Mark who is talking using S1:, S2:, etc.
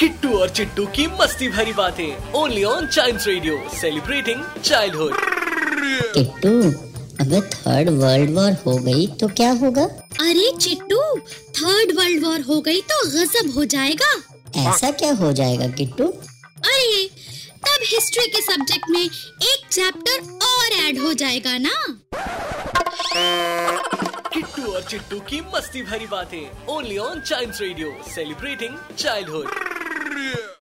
S1: किट्टू और चिट्टू की मस्ती भरी बातें। Only on child radio celebrating childhood
S2: Kittu अगर थर्ड वर्ल्ड वॉर हो गई तो क्या होगा?
S3: अरे चिट्टू थर्ड वर्ल्ड वॉर हो गई तो गजब हो जाएगा।
S2: ऐसा क्या हो जाएगा किट्टू?
S3: अरे तब हिस्ट्री के सब्जेक्ट में एक चैप्टर और ऐड हो जाएगा ना?
S1: किट्टू और चिट्टू की मस्ती भरी बातें। Only on child radio celebrating childhood Furia!